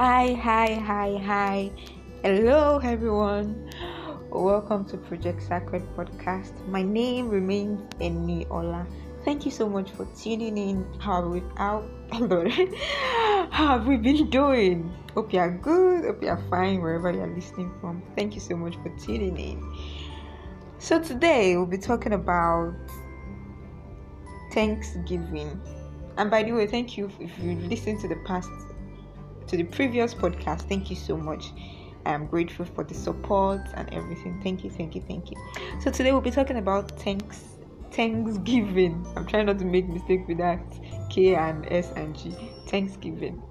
Hi, hi, hi, hi. Hello, everyone. Welcome to Project Sacred Podcast. My name remains Eni Ola. Thank you so much for tuning in. How we, how, how have we been doing? Hope you are good. Hope you are fine wherever you are listening from. Thank you so much for tuning in. So today we'll be talking about Thanksgiving. And by the way, thank you if you've listened to the past to the previous podcast. Thank you so much. I am grateful for the support and everything. Thank you, thank you, thank you. So today we'll be talking about thanks Thanksgiving. I'm trying not to make mistake with that K and S and G. Thanksgiving.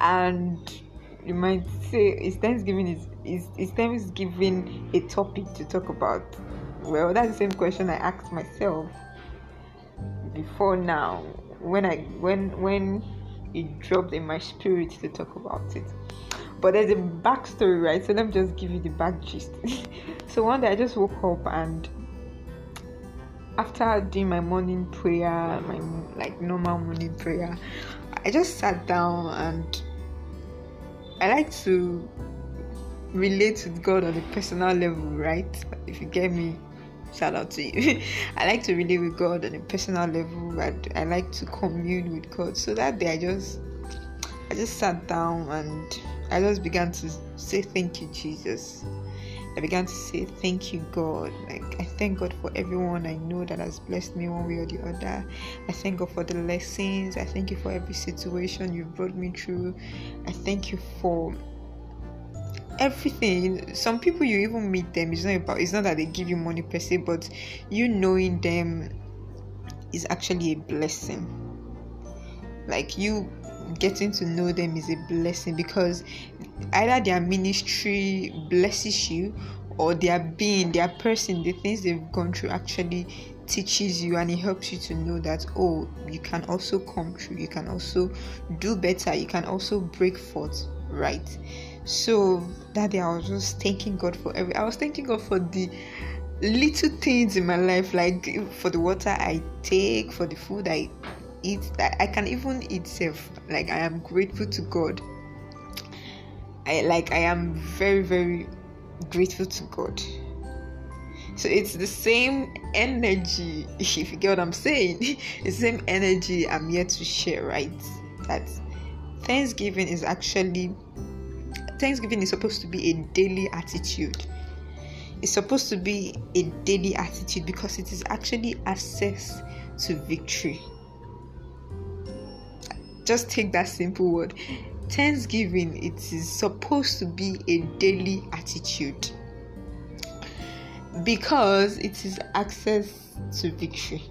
And you might say is Thanksgiving is is is Thanksgiving a topic to talk about? Well, that's the same question I asked myself before now when I when when it dropped in my spirit to talk about it. But there's a backstory, right? So let me just give you the back gist. so one day I just woke up and after doing my morning prayer, my like normal morning prayer, I just sat down and I like to relate with God on a personal level, right? If you get me, shout out to you. I like to relate with God on a personal level. I, I like to commune with God. So that day, I just, I just sat down and I just began to say thank you, Jesus. I began to say thank you, God. Like I thank God for everyone I know that has blessed me one way or the other. I thank God for the lessons. I thank you for every situation you've brought me through. I thank you for everything. Some people you even meet them it's not about it's not that they give you money per se but you knowing them is actually a blessing. Like you getting to know them is a blessing because either their ministry blesses you or their being their person the things they've gone through actually teaches you and it helps you to know that oh you can also come through you can also do better you can also break forth right so that day I was just thanking God for every I was thanking God for the little things in my life, like for the water I take, for the food I eat, that I can even eat self. Like I am grateful to God. I like I am very, very grateful to God. So it's the same energy, if you get what I'm saying. the same energy I'm here to share, right? That Thanksgiving is actually Thanksgiving is supposed to be a daily attitude. It's supposed to be a daily attitude because it is actually access to victory. Just take that simple word. Thanksgiving, it is supposed to be a daily attitude because it is access to victory.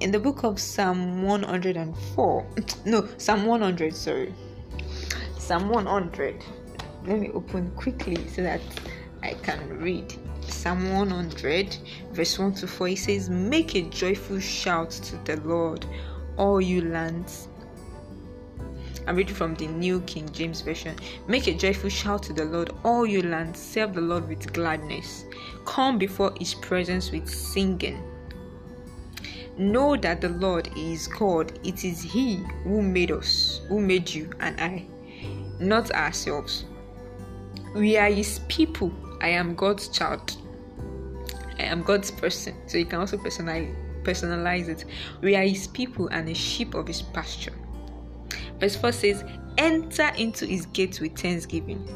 In the book of Psalm 104, no, Psalm 100, sorry, Psalm 100. Let me open quickly so that I can read. Psalm 100, verse 1 to 4. It says, Make a joyful shout to the Lord, all you lands. I'm reading from the New King James Version. Make a joyful shout to the Lord, all you lands. Serve the Lord with gladness. Come before his presence with singing. Know that the Lord is God. It is He who made us, who made you and I not ourselves. We are His people. I am God's child. I am God's person. So you can also personalize, personalize it. We are His people and a sheep of His pasture. Verse 4 says, Enter into His gates with thanksgiving.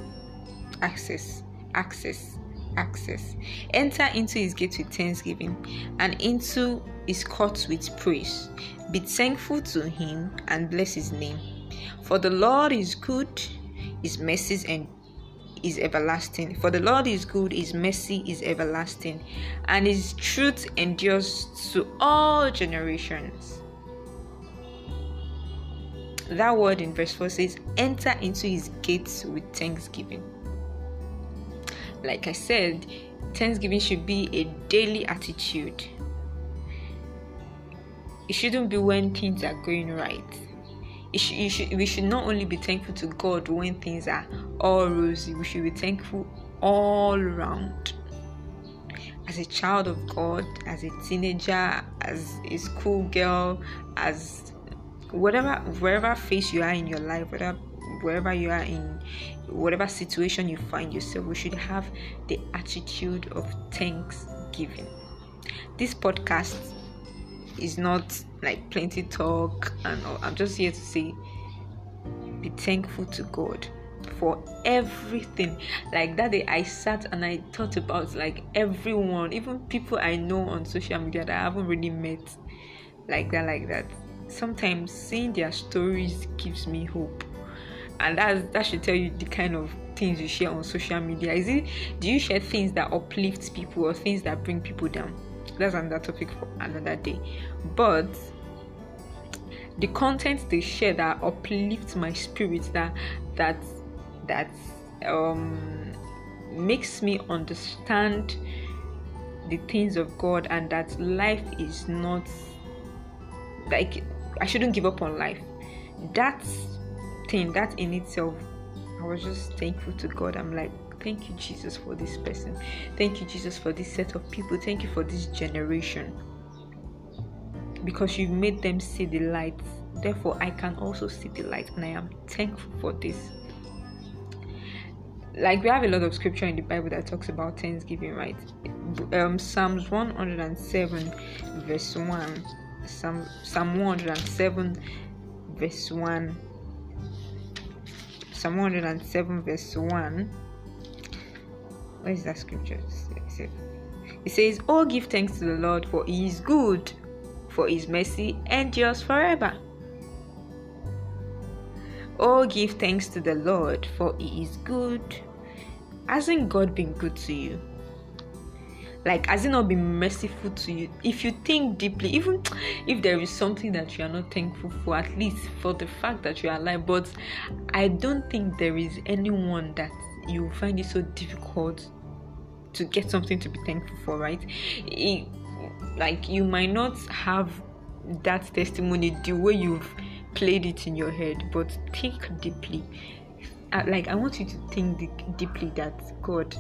Access, access, access. Enter into His gates with thanksgiving and into His courts with praise. Be thankful to Him and bless His name for the Lord is good, his mercies and is everlasting. For the Lord is good, his mercy is everlasting, and his truth endures to all generations. That word in verse 4 says, Enter into his gates with thanksgiving. Like I said, thanksgiving should be a daily attitude. It shouldn't be when things are going right should, should, we should not only be thankful to God when things are all rosy, we should be thankful all around. As a child of God, as a teenager, as a school girl, as whatever wherever phase you are in your life, whatever wherever you are in whatever situation you find yourself, we should have the attitude of thanksgiving. This podcast is not like plenty talk and all. I'm just here to say be thankful to God for everything. Like that day, I sat and I thought about like everyone, even people I know on social media that I haven't really met, like that, like that. Sometimes seeing their stories gives me hope, and that that should tell you the kind of things you share on social media. Is it? Do you share things that uplift people or things that bring people down? That's another topic for another day. But the content they share that uplifts my spirit, that that that um, makes me understand the things of God and that life is not like I shouldn't give up on life. That thing, that in itself, I was just thankful to God. I'm like, thank you, Jesus, for this person. Thank you, Jesus, for this set of people. Thank you for this generation. Because you've made them see the light. Therefore, I can also see the light, and I am thankful for this like we have a lot of scripture in the Bible that talks about Thanksgiving, right? Um, Psalms 107, verse 1. Psalm, Psalm 107, verse 1. Psalm 107, verse 1. Where is that scripture? It says, Oh, give thanks to the Lord, for he is good, for his mercy endures forever. Oh, give thanks to the Lord, for He is good. Hasn't God been good to you? Like, has He not been merciful to you? If you think deeply, even if there is something that you are not thankful for, at least for the fact that you are alive, but I don't think there is anyone that you find it so difficult to get something to be thankful for, right? It, like, you might not have that testimony the way you've played it in your head, but think deeply. Like, I want you to think deeply that God,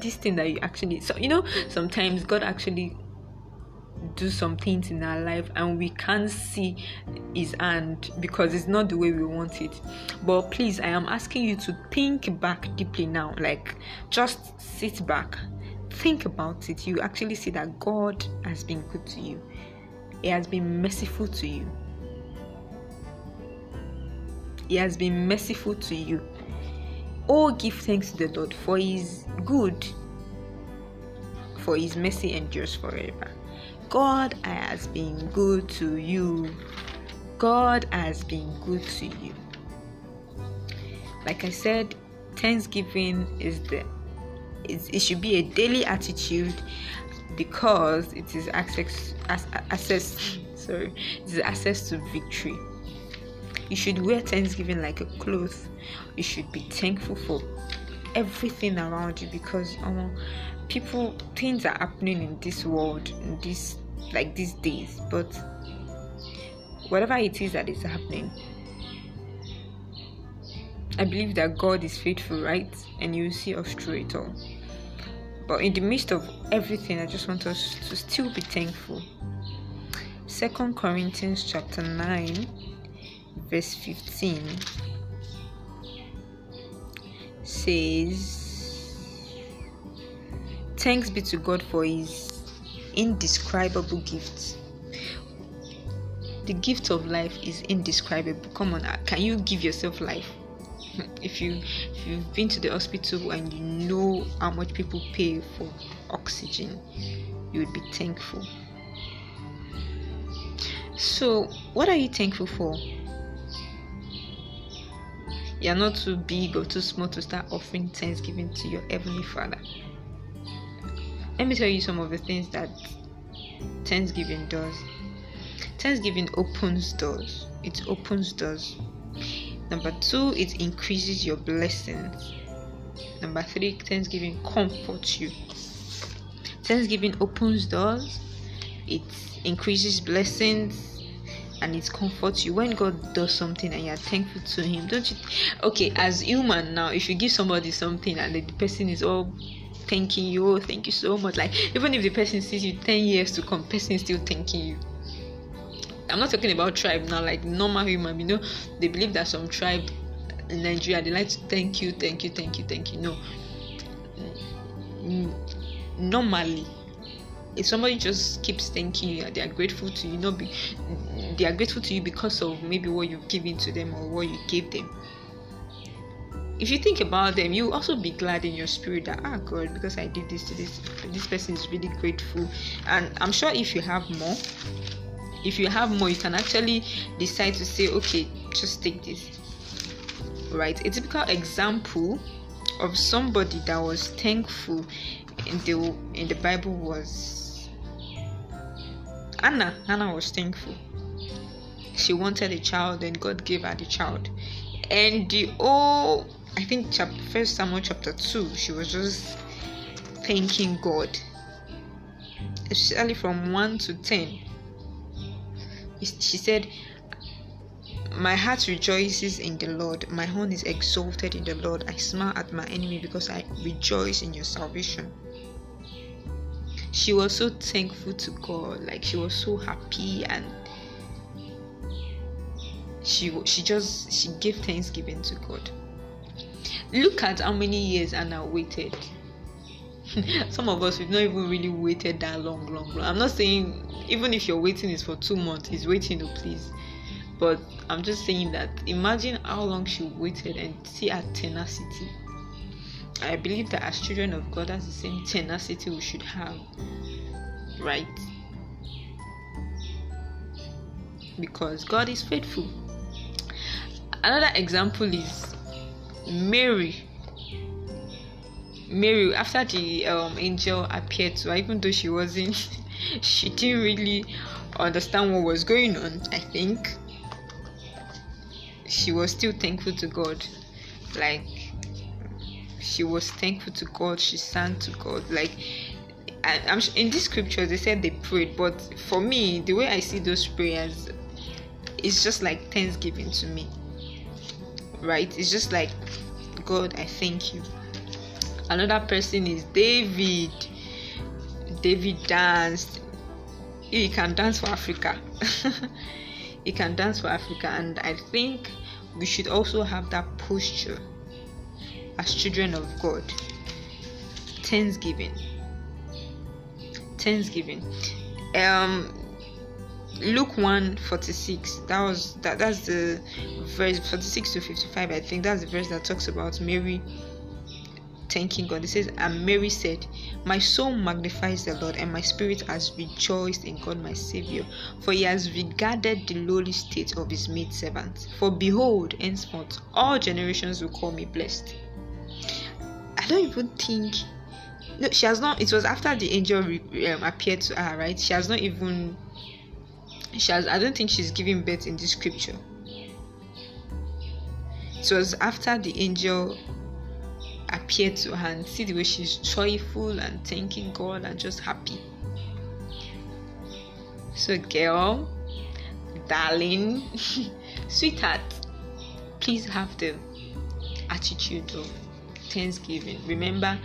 this thing that you actually, so you know, sometimes God actually do some things in our life and we can't see his hand because it's not the way we want it. But please i am asking you to think back deeply now. Like just sit back. Think about it. You actually see that god has been good to you. He has been merciful to you. He has been merciful to you. Oh, give thanks to the Lord, for His good, for His mercy endures forever. God has been good to you. God has been good to you. Like I said, Thanksgiving is the it should be a daily attitude because it is access access sorry it is access to victory you should wear Thanksgiving like a cloth. You should be thankful for everything around you because um, people things are happening in this world in this like these days but whatever it is that is happening i believe that god is faithful right? And you will see us through it all. But in the midst of everything i just want us to still be thankful. Second corinthians chapter 9 verse 15 says, Thanks be to God for his indescribable gift. The gift of life is indescribable. Come on, uh, can you give yourself life? If you if you've been to the hospital and you know how much people pay for oxygen, you would be thankful. So, what are you thankful for? You're not too big or too small to start offering thanksgiving to your Heavenly Father. Let me tell you some of the things that Thanksgiving does. Thanksgiving opens doors. It opens doors. Number two, it increases your blessings. Number three, Thanksgiving comforts you. Thanksgiving opens doors. It increases blessings and it comforts you when God does something and you're thankful to Him. Don't you? Okay, as human now, if you give somebody something and the person is all thanking you, oh, thank you so much. Like even if the person sees you ten years to come, person still thanking you. I'm not talking about tribe now, like normal human. You know, they believe that some tribe in Nigeria they like to thank you, thank you, thank you, thank you. No, mm, mm, normally if somebody just keeps thanking you they are grateful to you not be they are grateful to you because of maybe what you've given to them or what you gave them if you think about them you also be glad in your spirit that ah god because i did this to this this person is really grateful and i'm sure if you have more if you have more you can actually decide to say okay just take this right a typical example of somebody that was thankful in the in the bible was Anna, Anna was thankful. She wanted a child, and God gave her the child. And the oh, I think chapter First Samuel chapter two, she was just thanking God, especially from one to ten. She said, my heart rejoices in the Lord. My horn is exalted in the Lord. I smile at my enemy because I rejoice in your salvation she was so thankful to God, like she was so happy and she she just she gave thanksgiving to God. Look at how many years Anna waited. Some of us we've not even really waited that long, long, long. I'm not saying even if your waiting is for two months, is waiting to please. But I'm just saying that imagine how long she waited and see her tenacity I believe that as children of God, that's the same tenacity we should have, right? Because God is faithful. Another example is Mary. Mary, after the um, angel appeared to her, even though she wasn't, she didn't really understand what was going on. I think she was still thankful to God, like she was thankful to God. She sang to God. Like I'm in these scriptures, they said they prayed, but for me, the way I see those prayers, it's just like thanksgiving to me. Right? It's just like God, I thank you. Another person is David. David danced. He can dance for Africa. he can dance for Africa, and I think we should also have that posture as children of God. Thanksgiving. Thanksgiving. Um Luke 1 46 that was that that's the verse 46 to 55 I think that's the verse that talks about Mary thanking God. It says, And Mary said, My soul magnifies the Lord, and my spirit has rejoiced in God my Savior, for he has regarded the lowly state of his maid servant. For behold, henceforth all generations will call me blessed. I don't even think. No, she has not. It was after the angel re, um, appeared to her, right? She has not even. She has. I don't think she's giving birth in this scripture. It was after the angel appeared to her and see the way she's joyful and thanking God and just happy. So, girl, darling, sweetheart, please have the attitude of Thanksgiving. Remember,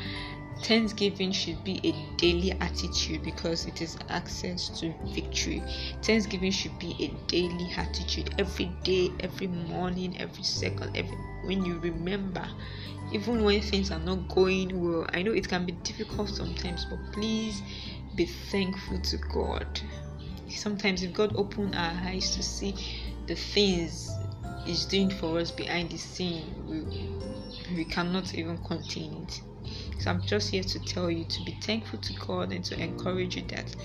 Thanksgiving should be a daily attitude because it is access to victory. Thanksgiving should be a daily attitude every day, every morning, every second, every when you remember, even when things are not going well. I know it can be difficult sometimes, but please be thankful to God. Sometimes, if God open our eyes to see the things He's doing for us behind the scene, we we cannot even contain it. So I'm just here to tell you to be thankful to God and to encourage you that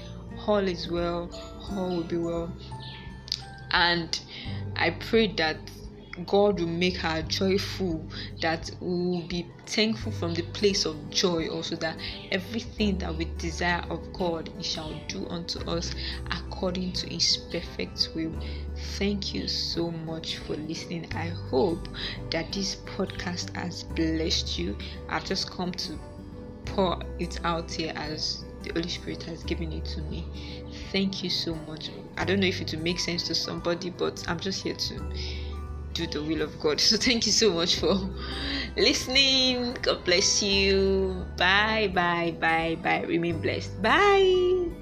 all is well, all will be well. And I pray that God will make her joyful, that we will be thankful from the place of joy, also that everything that we desire of God, He shall do unto us according to His perfect will. Thank you so much for listening. I hope that this podcast has blessed you. I've just come to pour it out here as the Holy Spirit has given it to me. Thank you so much. I don't know if it will make sense to somebody, but I'm just here to do the will of God. So thank you so much for listening. God bless you. Bye, bye, bye, bye. Remain blessed. Bye.